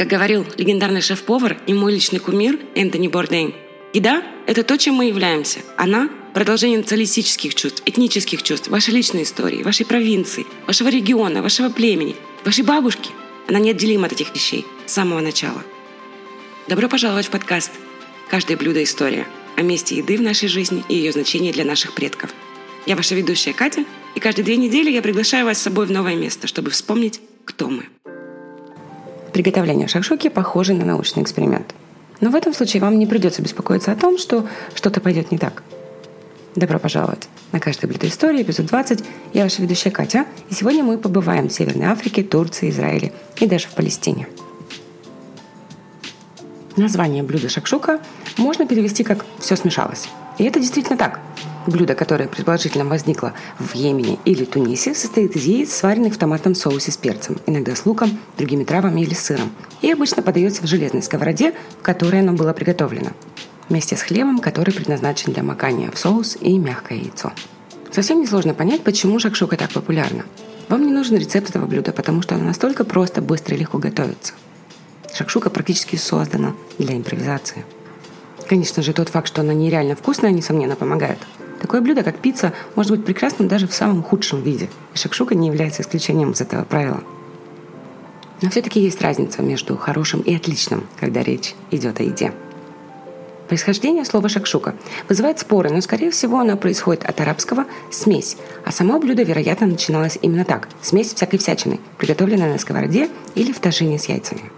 Как говорил легендарный шеф-повар и мой личный кумир Энтони Бордейн, еда – это то, чем мы являемся. Она – продолжение националистических чувств, этнических чувств, вашей личной истории, вашей провинции, вашего региона, вашего племени, вашей бабушки. Она неотделима от этих вещей с самого начала. Добро пожаловать в подкаст «Каждое блюдо – история» о месте еды в нашей жизни и ее значении для наших предков. Я ваша ведущая Катя, и каждые две недели я приглашаю вас с собой в новое место, чтобы вспомнить, кто мы. Приготовление шакшуки похоже на научный эксперимент. Но в этом случае вам не придется беспокоиться о том, что что-то пойдет не так. Добро пожаловать на «Каждое блюдо истории», эпизод 20. Я ваша ведущая Катя, и сегодня мы побываем в Северной Африке, Турции, Израиле и даже в Палестине. Название блюда шакшука можно перевести как «все смешалось». И это действительно так. Блюдо, которое предположительно возникло в Йемене или Тунисе, состоит из яиц, сваренных в томатном соусе с перцем, иногда с луком, другими травами или сыром, и обычно подается в железной сковороде, в которой оно было приготовлено, вместе с хлебом, который предназначен для макания в соус и мягкое яйцо. Совсем несложно понять, почему шакшука так популярна. Вам не нужен рецепт этого блюда, потому что оно настолько просто, быстро и легко готовится. Шакшука практически создана для импровизации. Конечно же, тот факт, что она нереально вкусная, несомненно, помогает. Такое блюдо, как пицца, может быть прекрасным даже в самом худшем виде. И шакшука не является исключением из этого правила. Но все-таки есть разница между хорошим и отличным, когда речь идет о еде. Происхождение слова «шакшука» вызывает споры, но, скорее всего, оно происходит от арабского «смесь», а само блюдо, вероятно, начиналось именно так – смесь всякой всячины, приготовленная на сковороде или в тажине с яйцами.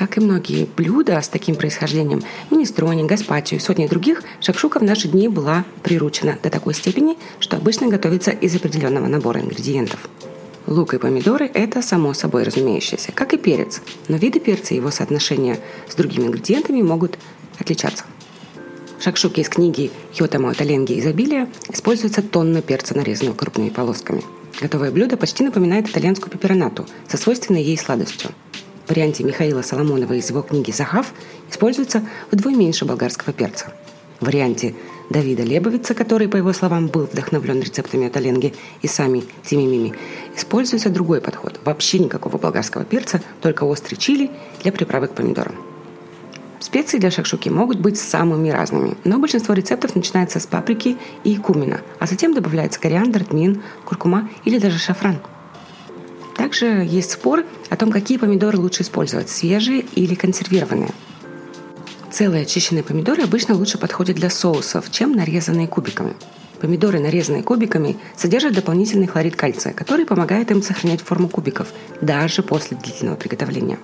Как и многие блюда с таким происхождением, минестрони, гаспачо и сотни других, шакшука в наши дни была приручена до такой степени, что обычно готовится из определенного набора ингредиентов. Лук и помидоры – это само собой разумеющееся, как и перец, но виды перца и его соотношение с другими ингредиентами могут отличаться. В шакшуке из книги Йотамо Таленги изобилия используется тонна перца, нарезанного крупными полосками. Готовое блюдо почти напоминает итальянскую пеперонату со свойственной ей сладостью – варианте Михаила Соломонова из его книги «Захав» используется вдвое меньше болгарского перца. В варианте Давида Лебовица, который, по его словам, был вдохновлен рецептами от Оленги и сами Тимимими, используется другой подход. Вообще никакого болгарского перца, только острый чили для приправы к помидорам. Специи для шакшуки могут быть самыми разными, но большинство рецептов начинается с паприки и кумина, а затем добавляется кориандр, тмин, куркума или даже шафран – также есть спор о том, какие помидоры лучше использовать, свежие или консервированные. Целые очищенные помидоры обычно лучше подходят для соусов, чем нарезанные кубиками. Помидоры, нарезанные кубиками, содержат дополнительный хлорид кальция, который помогает им сохранять форму кубиков даже после длительного приготовления.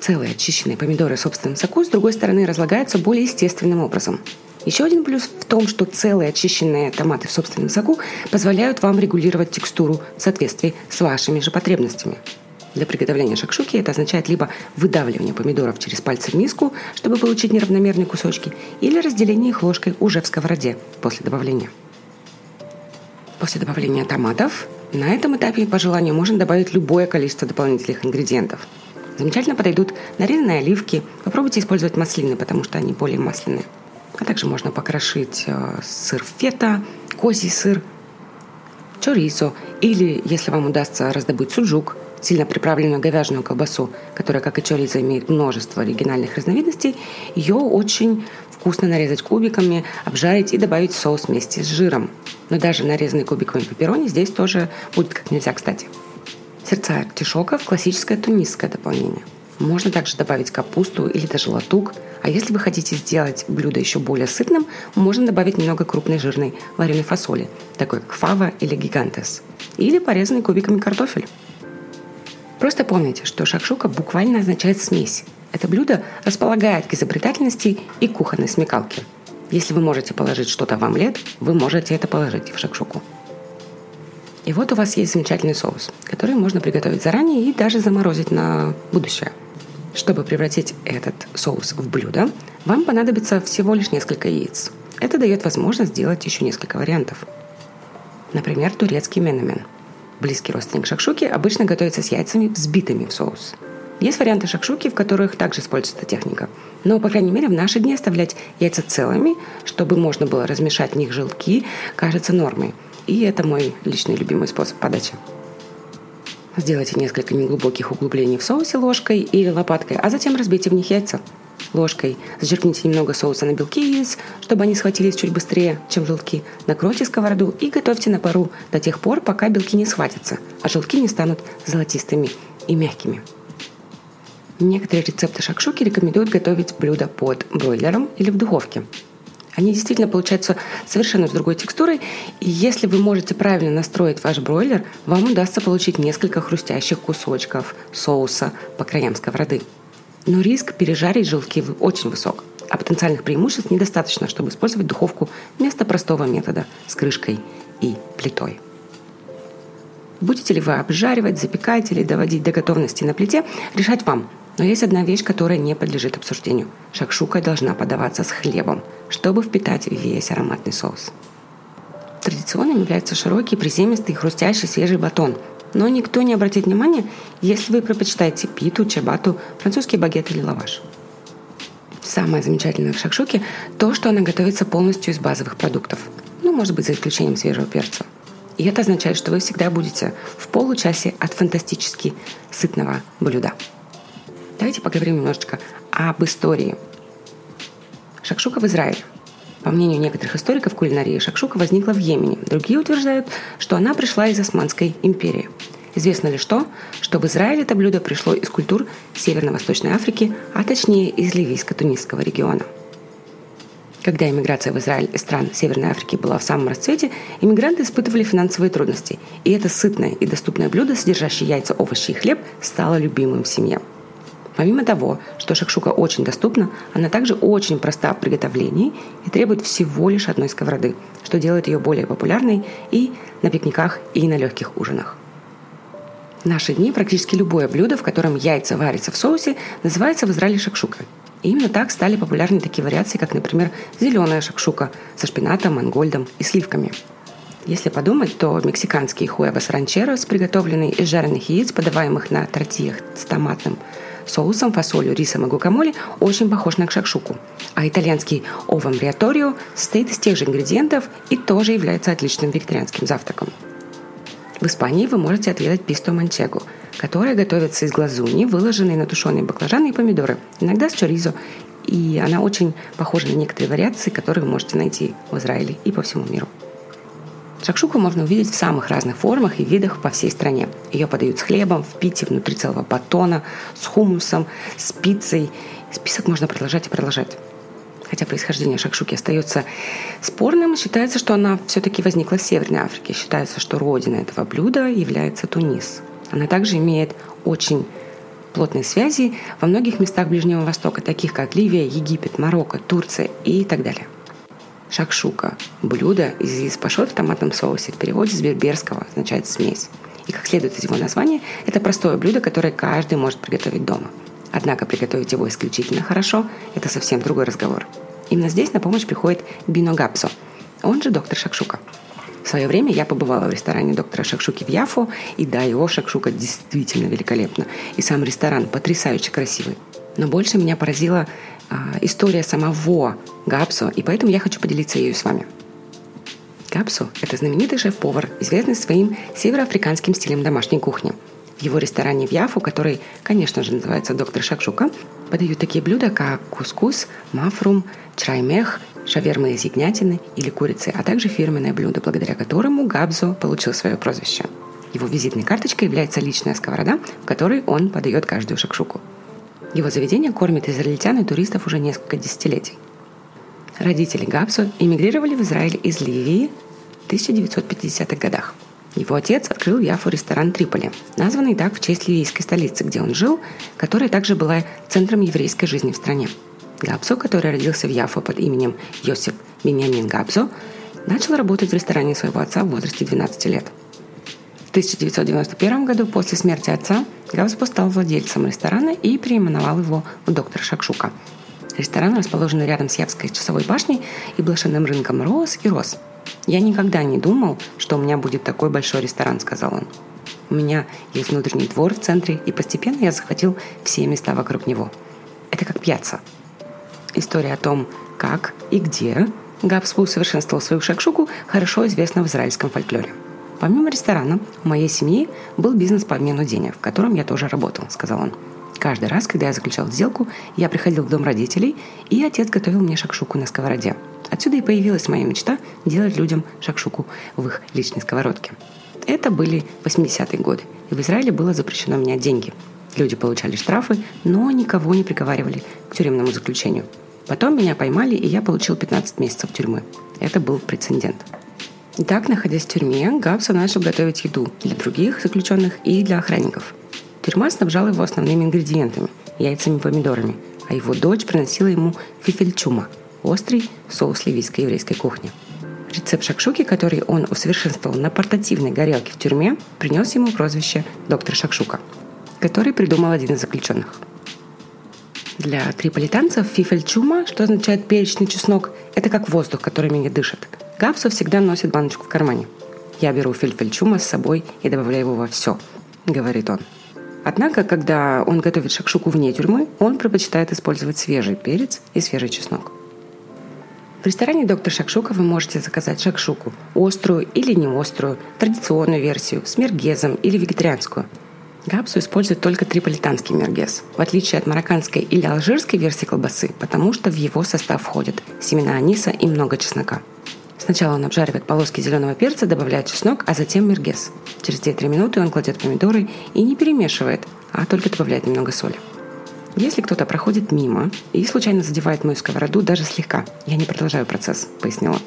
Целые очищенные помидоры в собственном соку, с другой стороны, разлагаются более естественным образом. Еще один плюс в том, что целые очищенные томаты в собственном соку позволяют вам регулировать текстуру в соответствии с вашими же потребностями. Для приготовления шакшуки это означает либо выдавливание помидоров через пальцы в миску, чтобы получить неравномерные кусочки, или разделение их ложкой уже в сковороде после добавления. После добавления томатов на этом этапе по желанию можно добавить любое количество дополнительных ингредиентов. Замечательно подойдут нарезанные оливки. Попробуйте использовать маслины, потому что они более масляные. А также можно покрошить э, сыр фета, козий сыр, чорисо или, если вам удастся раздобыть суджук, сильно приправленную говяжью колбасу, которая, как и чоризо, имеет множество оригинальных разновидностей, ее очень вкусно нарезать кубиками, обжарить и добавить в соус вместе с жиром. Но даже нарезанный кубиками пепперони здесь тоже будет как нельзя кстати. Сердца артишока в классическое тунисское дополнение – можно также добавить капусту или даже латук. А если вы хотите сделать блюдо еще более сытным, можно добавить немного крупной жирной вареной фасоли, такой как фава или гигантес. Или порезанный кубиками картофель. Просто помните, что шакшука буквально означает смесь. Это блюдо располагает к изобретательности и кухонной смекалке. Если вы можете положить что-то в омлет, вы можете это положить в шакшуку. И вот у вас есть замечательный соус, который можно приготовить заранее и даже заморозить на будущее – чтобы превратить этот соус в блюдо, вам понадобится всего лишь несколько яиц. Это дает возможность сделать еще несколько вариантов. Например, турецкий менемен. Близкий родственник шакшуки обычно готовится с яйцами, взбитыми в соус. Есть варианты шакшуки, в которых также используется техника. Но, по крайней мере, в наши дни оставлять яйца целыми, чтобы можно было размешать в них желтки, кажется нормой. И это мой личный любимый способ подачи. Сделайте несколько неглубоких углублений в соусе ложкой или лопаткой, а затем разбейте в них яйца. Ложкой зачерпните немного соуса на белки яиц, чтобы они схватились чуть быстрее, чем желтки. Накройте сковороду и готовьте на пару до тех пор, пока белки не схватятся, а желтки не станут золотистыми и мягкими. Некоторые рецепты шакшуки рекомендуют готовить блюдо под бройлером или в духовке. Они действительно получаются совершенно с другой текстурой, и если вы можете правильно настроить ваш бройлер, вам удастся получить несколько хрустящих кусочков соуса по краям сковороды. Но риск пережарить желтки очень высок, а потенциальных преимуществ недостаточно, чтобы использовать духовку вместо простого метода с крышкой и плитой. Будете ли вы обжаривать, запекать или доводить до готовности на плите, решать вам. Но есть одна вещь, которая не подлежит обсуждению. Шакшука должна подаваться с хлебом, чтобы впитать весь ароматный соус. Традиционным является широкий, приземистый, хрустящий свежий батон. Но никто не обратит внимания, если вы предпочитаете питу, чабату, французский багет или лаваш. Самое замечательное в шакшуке – то, что она готовится полностью из базовых продуктов. Ну, может быть, за исключением свежего перца. И это означает, что вы всегда будете в получасе от фантастически сытного блюда. Давайте поговорим немножечко об истории. Шакшука в Израиле. По мнению некоторых историков кулинарии, шакшука возникла в Йемене. Другие утверждают, что она пришла из Османской империи. Известно лишь то, что в Израиле это блюдо пришло из культур Северно-Восточной Африки, а точнее из ливийско-тунисского региона. Когда иммиграция в Израиль из стран Северной Африки была в самом расцвете, иммигранты испытывали финансовые трудности, и это сытное и доступное блюдо, содержащее яйца, овощи и хлеб, стало любимым в семье. Помимо того, что шакшука очень доступна, она также очень проста в приготовлении и требует всего лишь одной сковороды, что делает ее более популярной и на пикниках, и на легких ужинах. В наши дни практически любое блюдо, в котором яйца варятся в соусе, называется в Израиле шакшука. И именно так стали популярны такие вариации, как, например, зеленая шакшука со шпинатом, мангольдом и сливками. Если подумать, то мексиканский хуэвас ранчерос, приготовленный из жареных яиц, подаваемых на тортиях с томатным соусом, фасолью, рисом и гукамоле очень похож на кшакшуку. А итальянский овам риаторио состоит из тех же ингредиентов и тоже является отличным вегетарианским завтраком. В Испании вы можете отведать писто манчего, которая готовится из глазуни, выложенной на тушеные баклажаны и помидоры, иногда с чоризо, и она очень похожа на некоторые вариации, которые вы можете найти в Израиле и по всему миру. Шакшуку можно увидеть в самых разных формах и видах по всей стране. Ее подают с хлебом, в пите, внутри целого батона, с хумусом, с пиццей. Список можно продолжать и продолжать. Хотя происхождение шакшуки остается спорным, считается, что она все-таки возникла в Северной Африке. Считается, что родина этого блюда является Тунис. Она также имеет очень плотные связи во многих местах Ближнего Востока, таких как Ливия, Египет, Марокко, Турция и так далее. Шакшука – блюдо из яиц пашот в томатном соусе. В переводе с берберского означает «смесь». И как следует из его названия, это простое блюдо, которое каждый может приготовить дома. Однако приготовить его исключительно хорошо – это совсем другой разговор. Именно здесь на помощь приходит Бино Гапсо, он же доктор Шакшука. В свое время я побывала в ресторане доктора Шакшуки в Яфу, и да, его Шакшука действительно великолепна. И сам ресторан потрясающе красивый. Но больше меня поразила а, история самого Гапсо, и поэтому я хочу поделиться ею с вами. Гапсо – это знаменитый шеф-повар, известный своим североафриканским стилем домашней кухни. В его ресторане в Яфу, который, конечно же, называется «Доктор Шакшука», подают такие блюда, как кускус, мафрум, чраймех, шаверма из ягнятины или курицы, а также фирменное блюдо, благодаря которому Габзо получил свое прозвище. Его визитной карточкой является личная сковорода, в которой он подает каждую шакшуку. Его заведение кормит израильтян и туристов уже несколько десятилетий. Родители Габсу эмигрировали в Израиль из Ливии в 1950-х годах. Его отец открыл в Яфу ресторан Триполи, названный так в честь ливийской столицы, где он жил, которая также была центром еврейской жизни в стране. Габсо, который родился в Яфу под именем Йосиф Беньямин Габсо, начал работать в ресторане своего отца в возрасте 12 лет. В 1991 году, после смерти отца, Габсо стал владельцем ресторана и переименовал его в «Доктор Шакшука», Ресторан расположен рядом с Явской часовой башней и блошиным рынком Рос и Рос. «Я никогда не думал, что у меня будет такой большой ресторан», — сказал он. «У меня есть внутренний двор в центре, и постепенно я захватил все места вокруг него. Это как пьяца». История о том, как и где Габсбу усовершенствовал свою шакшуку, хорошо известна в израильском фольклоре. Помимо ресторана, у моей семьи был бизнес по обмену денег, в котором я тоже работал, сказал он. Каждый раз, когда я заключал сделку, я приходил в дом родителей, и отец готовил мне шакшуку на сковороде. Отсюда и появилась моя мечта делать людям шакшуку в их личной сковородке. Это были 80-е годы, и в Израиле было запрещено менять деньги. Люди получали штрафы, но никого не приговаривали к тюремному заключению. Потом меня поймали, и я получил 15 месяцев тюрьмы. Это был прецедент. Итак, находясь в тюрьме, Габса начал готовить еду для других заключенных и для охранников. Тюрьма снабжала его основными ингредиентами – яйцами и помидорами, а его дочь приносила ему фифельчума – острый соус ливийской еврейской кухни. Рецепт шакшуки, который он усовершенствовал на портативной горелке в тюрьме, принес ему прозвище «доктор Шакшука», который придумал один из заключенных. Для триполитанцев фифельчума, что означает перечный чеснок, это как воздух, которым они дышат – Гапсо всегда носит баночку в кармане. «Я беру фельфельчума с собой и добавляю его во все», — говорит он. Однако, когда он готовит шакшуку вне тюрьмы, он предпочитает использовать свежий перец и свежий чеснок. В ресторане «Доктор Шакшука» вы можете заказать шакшуку – острую или не острую, традиционную версию, с мергезом или вегетарианскую. Гапсу использует только триполитанский мергез, в отличие от марокканской или алжирской версии колбасы, потому что в его состав входят семена аниса и много чеснока – Сначала он обжаривает полоски зеленого перца, добавляет чеснок, а затем мергес. Через 2-3 минуты он кладет помидоры и не перемешивает, а только добавляет немного соли. Если кто-то проходит мимо и случайно задевает мою сковороду даже слегка, я не продолжаю процесс, пояснила.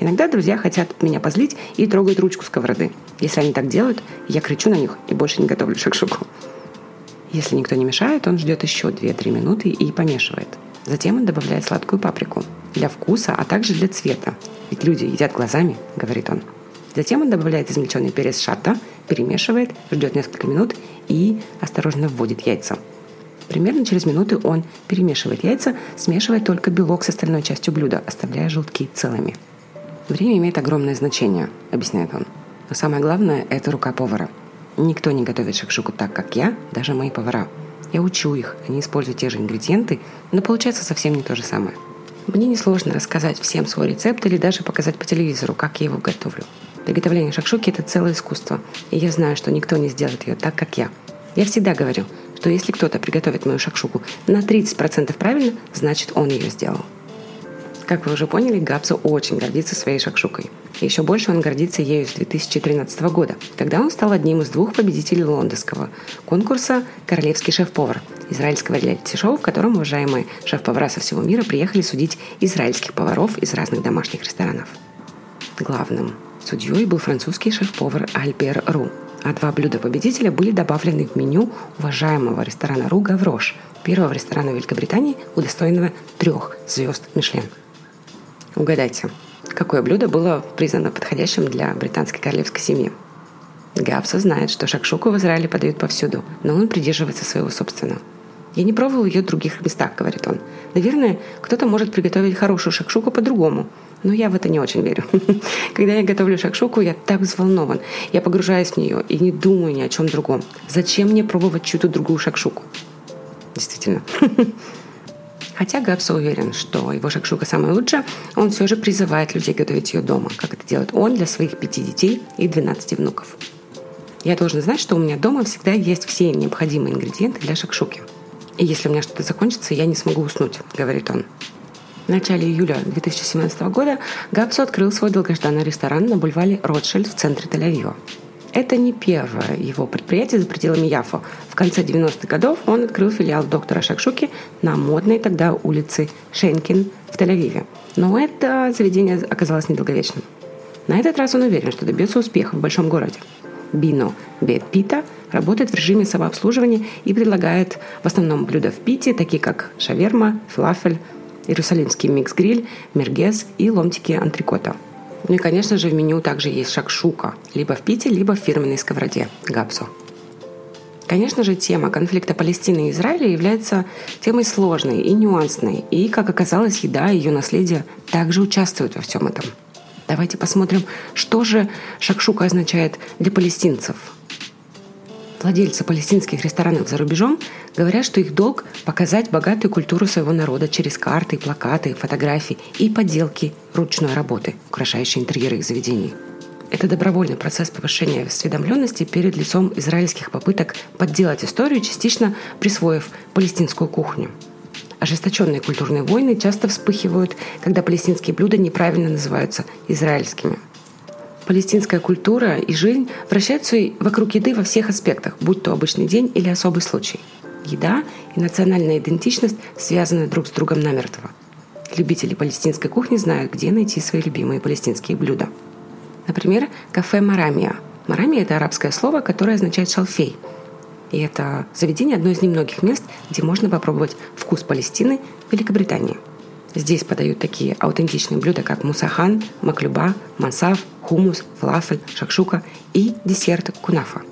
Иногда друзья хотят меня позлить и трогают ручку сковороды. Если они так делают, я кричу на них и больше не готовлю шакшуку. Если никто не мешает, он ждет еще 2-3 минуты и помешивает. Затем он добавляет сладкую паприку для вкуса, а также для цвета. Ведь люди едят глазами, говорит он. Затем он добавляет измельченный перец шата, перемешивает, ждет несколько минут и осторожно вводит яйца. Примерно через минуту он перемешивает яйца, смешивая только белок с остальной частью блюда, оставляя желтки целыми. Время имеет огромное значение, объясняет он. Но самое главное – это рука повара. Никто не готовит шакшуку так, как я, даже мои повара. Я учу их, они используют те же ингредиенты, но получается совсем не то же самое – мне несложно рассказать всем свой рецепт или даже показать по телевизору, как я его готовлю. Приготовление шакшуки – это целое искусство, и я знаю, что никто не сделает ее так, как я. Я всегда говорю, что если кто-то приготовит мою шакшуку на 30% правильно, значит он ее сделал. Как вы уже поняли, Габсо очень гордится своей шакшукой. Еще больше он гордится ею с 2013 года, когда он стал одним из двух победителей лондонского конкурса «Королевский шеф-повар» израильского реалити-шоу, в котором уважаемые шеф-повара со всего мира приехали судить израильских поваров из разных домашних ресторанов. Главным судьей был французский шеф-повар Альбер Ру, а два блюда победителя были добавлены в меню уважаемого ресторана Ру Гаврош, первого ресторана Великобритании, удостоенного трех звезд Мишлен – Угадайте, какое блюдо было признано подходящим для британской королевской семьи? Гавса знает, что шакшуку в Израиле подают повсюду, но он придерживается своего собственного. «Я не пробовал ее в других местах», — говорит он. «Наверное, кто-то может приготовить хорошую шакшуку по-другому, но я в это не очень верю. Когда я готовлю шакшуку, я так взволнован. Я погружаюсь в нее и не думаю ни о чем другом. Зачем мне пробовать чью-то другую шакшуку? Действительно. Хотя Габса уверен, что его шакшука самая лучшая, он все же призывает людей готовить ее дома, как это делает он для своих пяти детей и 12 внуков. Я должен знать, что у меня дома всегда есть все необходимые ингредиенты для шакшуки. И если у меня что-то закончится, я не смогу уснуть, говорит он. В начале июля 2017 года Габсо открыл свой долгожданный ресторан на бульваре Ротшильд в центре Тель-Авива. Это не первое его предприятие за пределами Яфо. В конце 90-х годов он открыл филиал доктора Шакшуки на модной тогда улице Шенкин в Тель-Авиве. Но это заведение оказалось недолговечным. На этот раз он уверен, что добьется успеха в большом городе. Бино Бет Пита работает в режиме самообслуживания и предлагает в основном блюда в Пите, такие как шаверма, флафель, иерусалимский микс-гриль, мергез и ломтики антрикота – ну и, конечно же, в меню также есть шакшука, либо в Пите, либо в фирменной сковороде гапсо. Конечно же, тема конфликта Палестины и Израиля является темой сложной и нюансной, и, как оказалось, еда и ее наследие также участвуют во всем этом. Давайте посмотрим, что же шакшука означает для палестинцев – Владельцы палестинских ресторанов за рубежом говорят, что их долг – показать богатую культуру своего народа через карты, плакаты, фотографии и поделки ручной работы, украшающие интерьеры их заведений. это добровольный процесс повышения осведомленности перед лицом израильских попыток подделать историю, частично присвоив палестинскую кухню. Ожесточенные культурные войны часто вспыхивают, когда палестинские блюда неправильно называются израильскими. Палестинская культура и жизнь вращаются вокруг еды во всех аспектах, будь то обычный день или особый случай. Еда и национальная идентичность связаны друг с другом намертво. Любители палестинской кухни знают, где найти свои любимые палестинские блюда – Например, кафе «Марамия». «Марамия» — это арабское слово, которое означает «шалфей». И это заведение одно из немногих мест, где можно попробовать вкус Палестины Великобритании. Здесь подают такие аутентичные блюда, как мусахан, маклюба, мансав, хумус, фалафель, шакшука и десерт кунафа.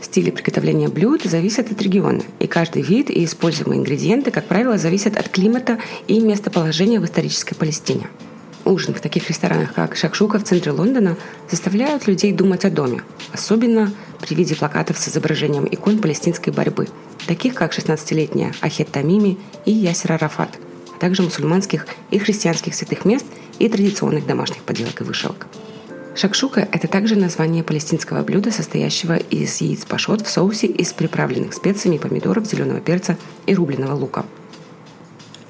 Стили приготовления блюд зависят от региона, и каждый вид и используемые ингредиенты, как правило, зависят от климата и местоположения в исторической Палестине – ужин в таких ресторанах, как Шакшука в центре Лондона, заставляют людей думать о доме, особенно при виде плакатов с изображением икон палестинской борьбы, таких как 16-летняя Ахет Тамими и Ясер Арафат, также мусульманских и христианских святых мест и традиционных домашних поделок и вышивок. Шакшука – это также название палестинского блюда, состоящего из яиц пашот в соусе из приправленных специями помидоров, зеленого перца и рубленого лука –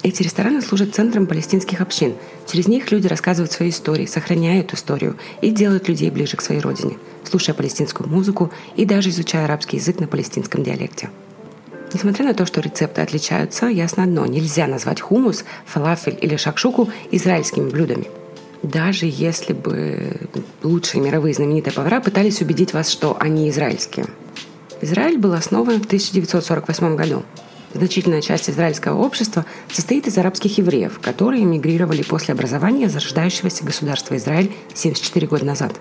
эти рестораны служат центром палестинских общин. Через них люди рассказывают свои истории, сохраняют историю и делают людей ближе к своей родине, слушая палестинскую музыку и даже изучая арабский язык на палестинском диалекте. Несмотря на то, что рецепты отличаются, ясно одно – нельзя назвать хумус, фалафель или шакшуку израильскими блюдами. Даже если бы лучшие мировые знаменитые повара пытались убедить вас, что они израильские. Израиль был основан в 1948 году – Значительная часть израильского общества состоит из арабских евреев, которые эмигрировали после образования зарождающегося государства Израиль 74 года назад.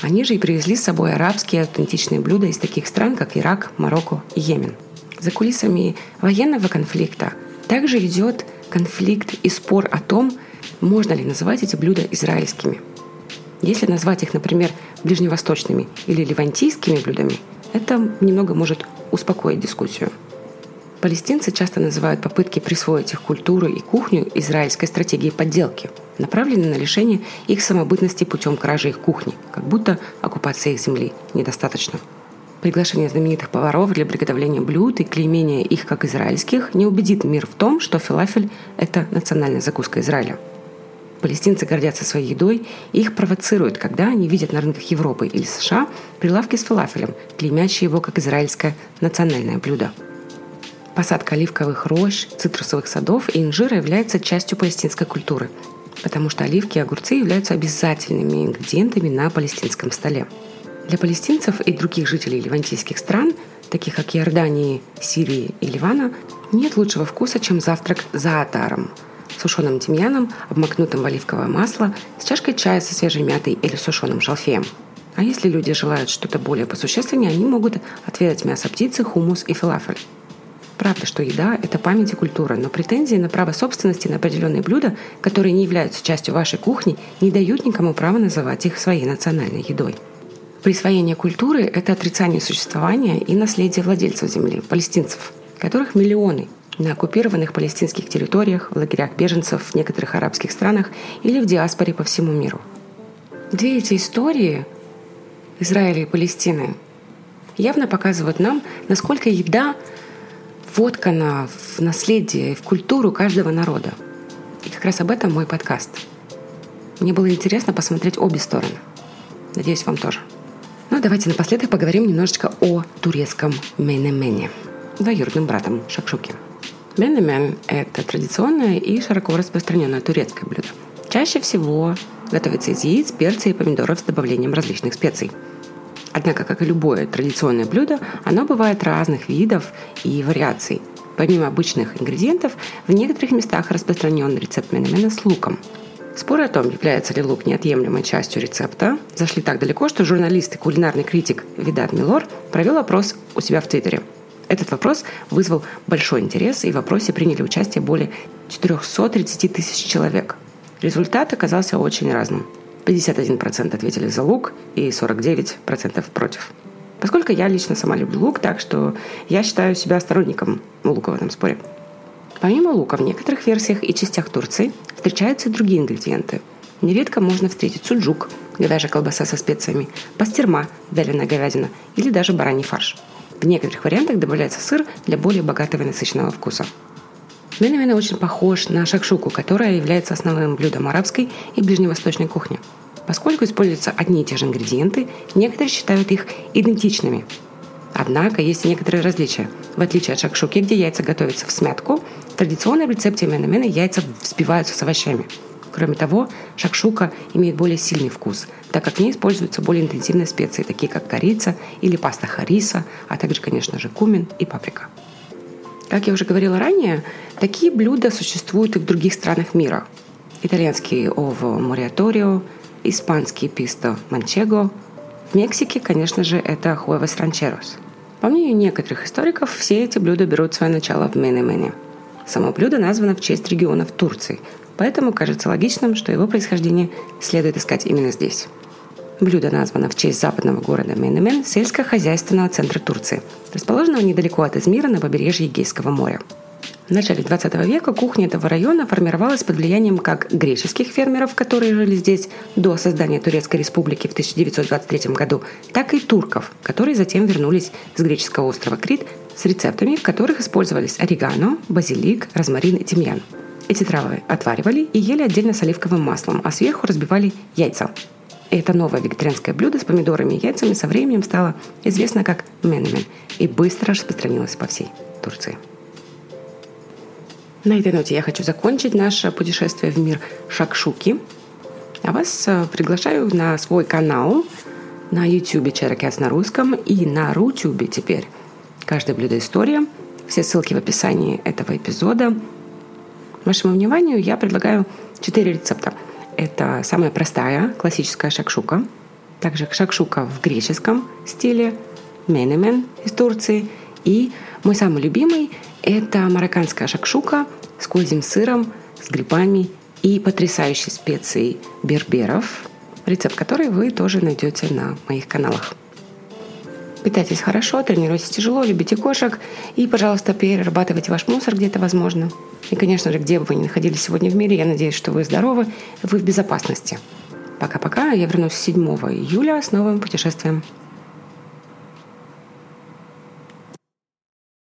Они же и привезли с собой арабские аутентичные блюда из таких стран, как Ирак, Марокко и Йемен. За кулисами военного конфликта также идет конфликт и спор о том, можно ли называть эти блюда израильскими. Если назвать их, например, ближневосточными или левантийскими блюдами, это немного может успокоить дискуссию – Палестинцы часто называют попытки присвоить их культуру и кухню израильской стратегией подделки, направленной на лишение их самобытности путем кражи их кухни, как будто оккупация их земли недостаточно. Приглашение знаменитых поваров для приготовления блюд и клеймение их как израильских не убедит мир в том, что филафель – это национальная закуска Израиля. Палестинцы гордятся своей едой и их провоцируют, когда они видят на рынках Европы или США прилавки с филафелем, клеймящие его как израильское национальное блюдо – Посадка оливковых рощ, цитрусовых садов и инжира является частью палестинской культуры, потому что оливки и огурцы являются обязательными ингредиентами на палестинском столе. Для палестинцев и других жителей ливантийских стран, таких как Иордании, Сирии и Ливана, нет лучшего вкуса, чем завтрак за атаром – сушеным тимьяном, обмакнутым в оливковое масло, с чашкой чая со свежей мятой или сушеным шалфеем. А если люди желают что-то более посущественнее, они могут отведать мясо птицы, хумус и фалафель. Правда, что еда – это память и культура, но претензии на право собственности на определенные блюда, которые не являются частью вашей кухни, не дают никому права называть их своей национальной едой. Присвоение культуры – это отрицание существования и наследия владельцев земли, палестинцев, которых миллионы на оккупированных палестинских территориях, в лагерях беженцев в некоторых арабских странах или в диаспоре по всему миру. Две эти истории Израиля и Палестины явно показывают нам, насколько еда воткана в наследие, в культуру каждого народа. И как раз об этом мой подкаст. Мне было интересно посмотреть обе стороны. Надеюсь, вам тоже. Ну, давайте напоследок поговорим немножечко о турецком менемене, двоюродным братом шакшуки. Менемен – это традиционное и широко распространенное турецкое блюдо. Чаще всего готовится из яиц, перца и помидоров с добавлением различных специй – Однако, как и любое традиционное блюдо, оно бывает разных видов и вариаций. Помимо обычных ингредиентов, в некоторых местах распространен рецепт менемена с луком. Споры о том, является ли лук неотъемлемой частью рецепта, зашли так далеко, что журналист и кулинарный критик Видат Милор провел опрос у себя в Твиттере. Этот вопрос вызвал большой интерес, и в вопросе приняли участие более 430 тысяч человек. Результат оказался очень разным. 51% ответили за лук и 49% против. Поскольку я лично сама люблю лук, так что я считаю себя сторонником лука в этом споре. Помимо лука в некоторых версиях и частях Турции встречаются и другие ингредиенты. Нередко можно встретить суджук, говяжья колбаса со специями, пастерма, вяленая говядина или даже бараний фарш. В некоторых вариантах добавляется сыр для более богатого и насыщенного вкуса. Менемен очень похож на шакшуку, которая является основным блюдом арабской и ближневосточной кухни. Поскольку используются одни и те же ингредиенты, некоторые считают их идентичными. Однако есть некоторые различия. В отличие от шакшуки, где яйца готовятся в смятку, в традиционной рецепте менемена яйца взбиваются с овощами. Кроме того, шакшука имеет более сильный вкус, так как в ней используются более интенсивные специи, такие как корица или паста хариса, а также, конечно же, кумин и паприка. Как я уже говорила ранее, такие блюда существуют и в других странах мира. Итальянский ово мориаторио, испанский писто манчего. В Мексике, конечно же, это хуэвес ранчерос. По мнению некоторых историков, все эти блюда берут свое начало в Мене-Мене. Само блюдо названо в честь региона в Турции, поэтому кажется логичным, что его происхождение следует искать именно здесь. Блюдо названо в честь западного города Менемен, сельскохозяйственного центра Турции, расположенного недалеко от Измира на побережье Егейского моря. В начале 20 века кухня этого района формировалась под влиянием как греческих фермеров, которые жили здесь до создания Турецкой республики в 1923 году, так и турков, которые затем вернулись с греческого острова Крит с рецептами, в которых использовались орегано, базилик, розмарин и тимьян. Эти травы отваривали и ели отдельно с оливковым маслом, а сверху разбивали яйца. Это новое вегетарианское блюдо с помидорами и яйцами со временем стало известно как менемен и быстро распространилось по всей Турции. На этой ноте я хочу закончить наше путешествие в мир шакшуки. А вас э, приглашаю на свой канал на YouTube Черокес на русском и на Рутюбе теперь. Каждое блюдо история. Все ссылки в описании этого эпизода. Вашему вниманию я предлагаю четыре рецепта. Это самая простая классическая шакшука. Также шакшука в греческом стиле, менемен из Турции. И мой самый любимый – это марокканская шакшука с козьим сыром, с грибами и потрясающей специей берберов, рецепт которой вы тоже найдете на моих каналах. Питайтесь хорошо, тренируйтесь тяжело, любите кошек и, пожалуйста, перерабатывайте ваш мусор где-то возможно. И, конечно же, где бы вы ни находились сегодня в мире, я надеюсь, что вы здоровы, вы в безопасности. Пока-пока, я вернусь 7 июля с новым путешествием.